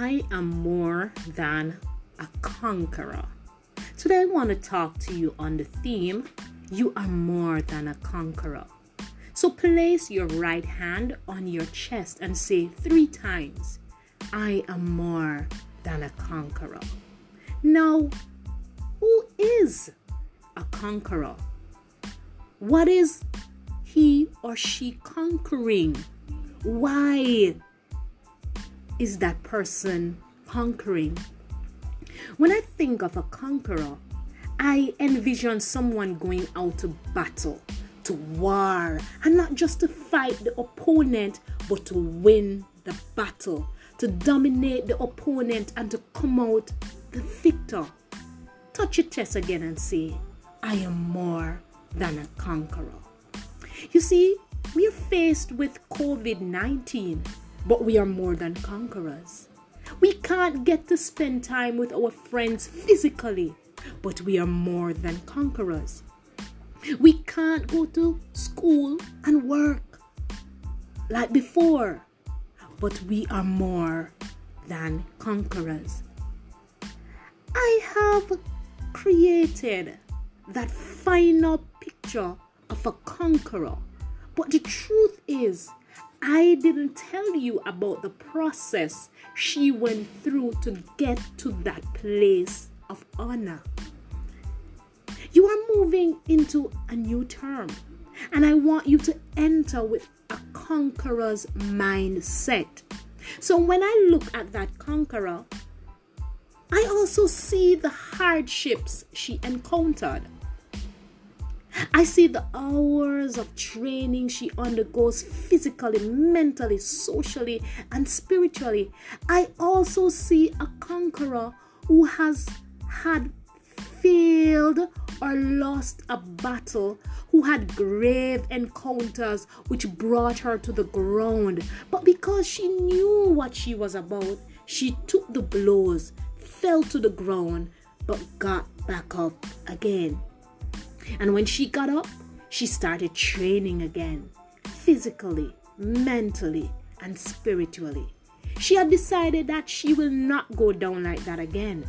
I am more than a conqueror. Today, I want to talk to you on the theme You are more than a conqueror. So, place your right hand on your chest and say three times, I am more than a conqueror. Now, who is a conqueror? What is he or she conquering? Why is that person conquering? When I think of a conqueror, I envision someone going out to battle, to war, and not just to fight the opponent, but to win the battle, to dominate the opponent, and to come out the victor. Touch your chest again and say, I am more than a conqueror. You see, we are faced with COVID 19, but we are more than conquerors. We can't get to spend time with our friends physically, but we are more than conquerors. We can't go to school and work like before, but we are more than conquerors. I have created that final picture of a conqueror. But the truth is, I didn't tell you about the process she went through to get to that place of honor. You are moving into a new term, and I want you to enter with a conqueror's mindset. So when I look at that conqueror, I also see the hardships she encountered. I see the hours of training she undergoes physically, mentally, socially, and spiritually. I also see a conqueror who has had failed or lost a battle, who had grave encounters which brought her to the ground. But because she knew what she was about, she took the blows, fell to the ground, but got back up again. And when she got up, she started training again, physically, mentally, and spiritually. She had decided that she will not go down like that again.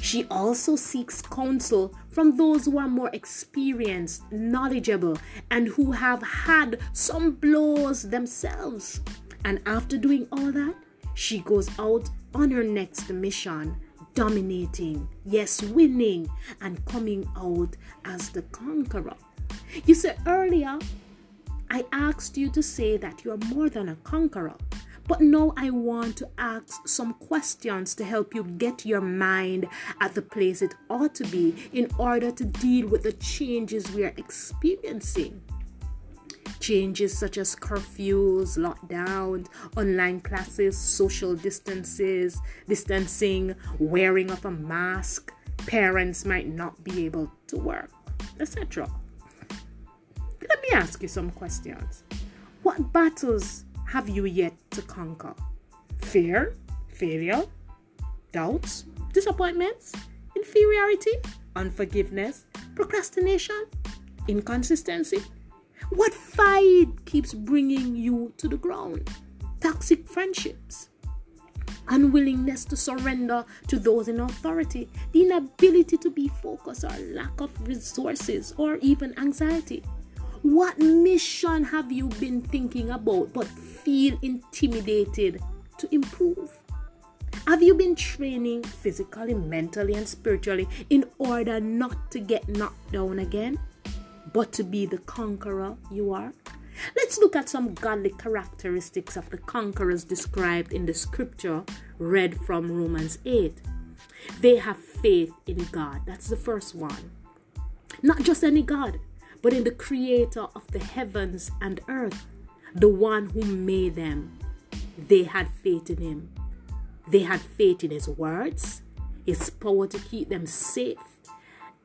She also seeks counsel from those who are more experienced, knowledgeable, and who have had some blows themselves. And after doing all that, she goes out on her next mission dominating, yes, winning, and coming out as the conqueror. You said earlier, I asked you to say that you are more than a conqueror. But now I want to ask some questions to help you get your mind at the place it ought to be in order to deal with the changes we are experiencing changes such as curfews, lockdowns, online classes, social distances, distancing, wearing of a mask, parents might not be able to work, etc. Let me ask you some questions. What battles have you yet to conquer? Fear, failure, doubts, disappointments, inferiority, unforgiveness, procrastination, inconsistency, what fight keeps bringing you to the ground? Toxic friendships, unwillingness to surrender to those in authority, the inability to be focused, or lack of resources, or even anxiety. What mission have you been thinking about but feel intimidated to improve? Have you been training physically, mentally, and spiritually in order not to get knocked down again? But to be the conqueror you are? Let's look at some godly characteristics of the conquerors described in the scripture read from Romans 8. They have faith in God. That's the first one. Not just any God, but in the creator of the heavens and earth, the one who made them. They had faith in him. They had faith in his words, his power to keep them safe,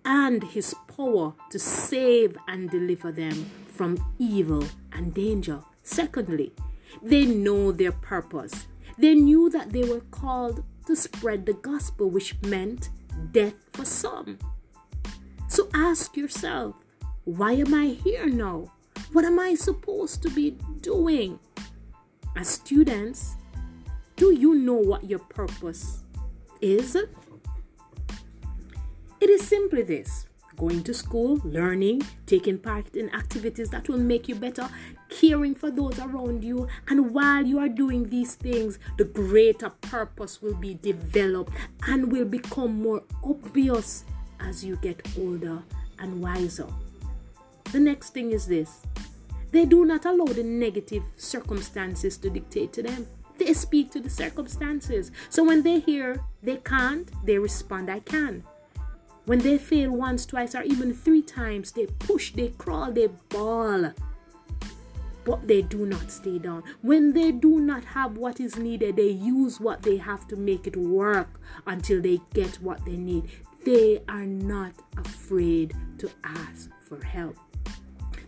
and his power to save and deliver them from evil and danger. Secondly, they know their purpose. They knew that they were called to spread the gospel, which meant death for some. So ask yourself, why am I here now? What am I supposed to be doing? As students, Do you know what your purpose is? It is simply this going to school, learning, taking part in activities that will make you better, caring for those around you. And while you are doing these things, the greater purpose will be developed and will become more obvious as you get older and wiser. The next thing is this they do not allow the negative circumstances to dictate to them. They speak to the circumstances. So when they hear they can't, they respond, I can. When they fail once, twice, or even three times, they push, they crawl, they bawl. But they do not stay down. When they do not have what is needed, they use what they have to make it work until they get what they need. They are not afraid to ask for help.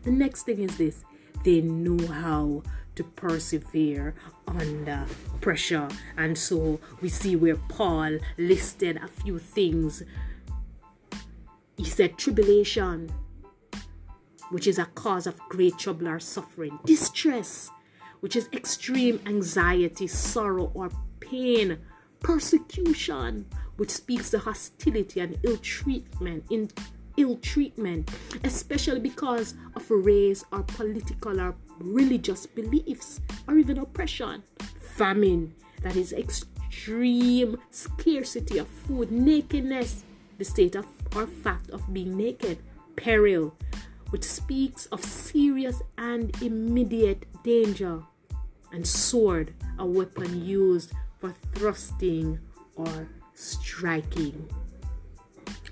The next thing is this they know how to persevere under pressure. And so we see where Paul listed a few things. He said, tribulation, which is a cause of great trouble or suffering, distress, which is extreme anxiety, sorrow, or pain, persecution, which speaks to hostility and ill treatment, in ill treatment, especially because of race or political or religious beliefs or even oppression, famine, that is extreme scarcity of food, nakedness, the state of or fact of being naked, peril, which speaks of serious and immediate danger, and sword, a weapon used for thrusting or striking.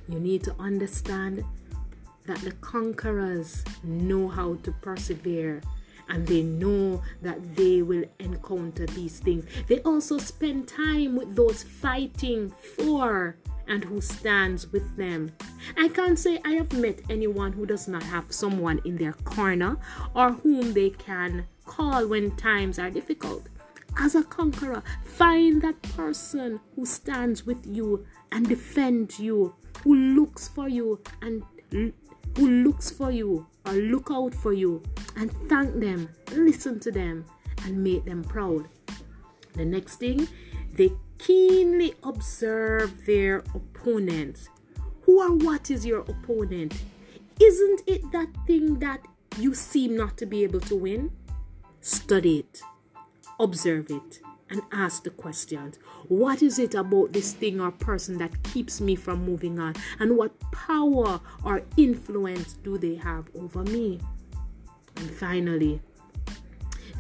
You need to understand that the conquerors know how to persevere and they know that they will encounter these things. They also spend time with those fighting for and who stands with them. I can't say I have met anyone who does not have someone in their corner or whom they can call when times are difficult. As a conqueror, find that person who stands with you and defends you who looks for you and who looks for you or look out for you and thank them, listen to them, and make them proud. The next thing, they keenly observe their opponents. Who or what is your opponent? Isn't it that thing that you seem not to be able to win? Study it, observe it, and ask the questions what is it about this thing or person that keeps me from moving on and what power or influence do they have over me and finally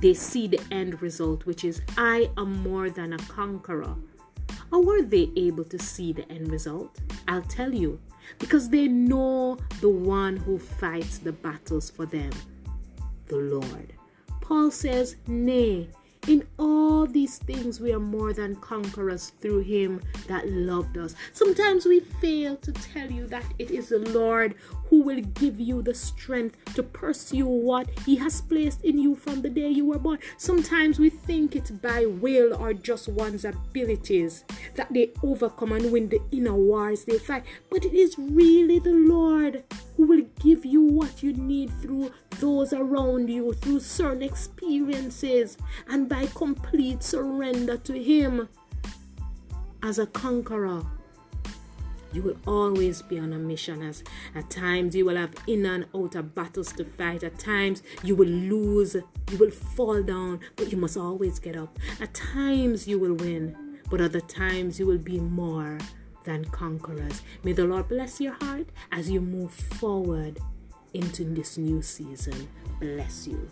they see the end result which is i am more than a conqueror or were they able to see the end result? I'll tell you. Because they know the one who fights the battles for them the lord. Paul says nay in all these things, we are more than conquerors through Him that loved us. Sometimes we fail to tell you that it is the Lord who will give you the strength to pursue what He has placed in you from the day you were born. Sometimes we think it's by will or just one's abilities that they overcome and win the inner wars they fight, but it is really the Lord who will give you what you need through those around you, through certain experiences, and by complete surrender to Him. As a conqueror, you will always be on a mission. As at times you will have in and outer battles to fight at times you will lose you will fall down but you must always get up. At times you will win but other times you will be more than conquerors. May the Lord bless your heart as you move forward into this new season. Bless you.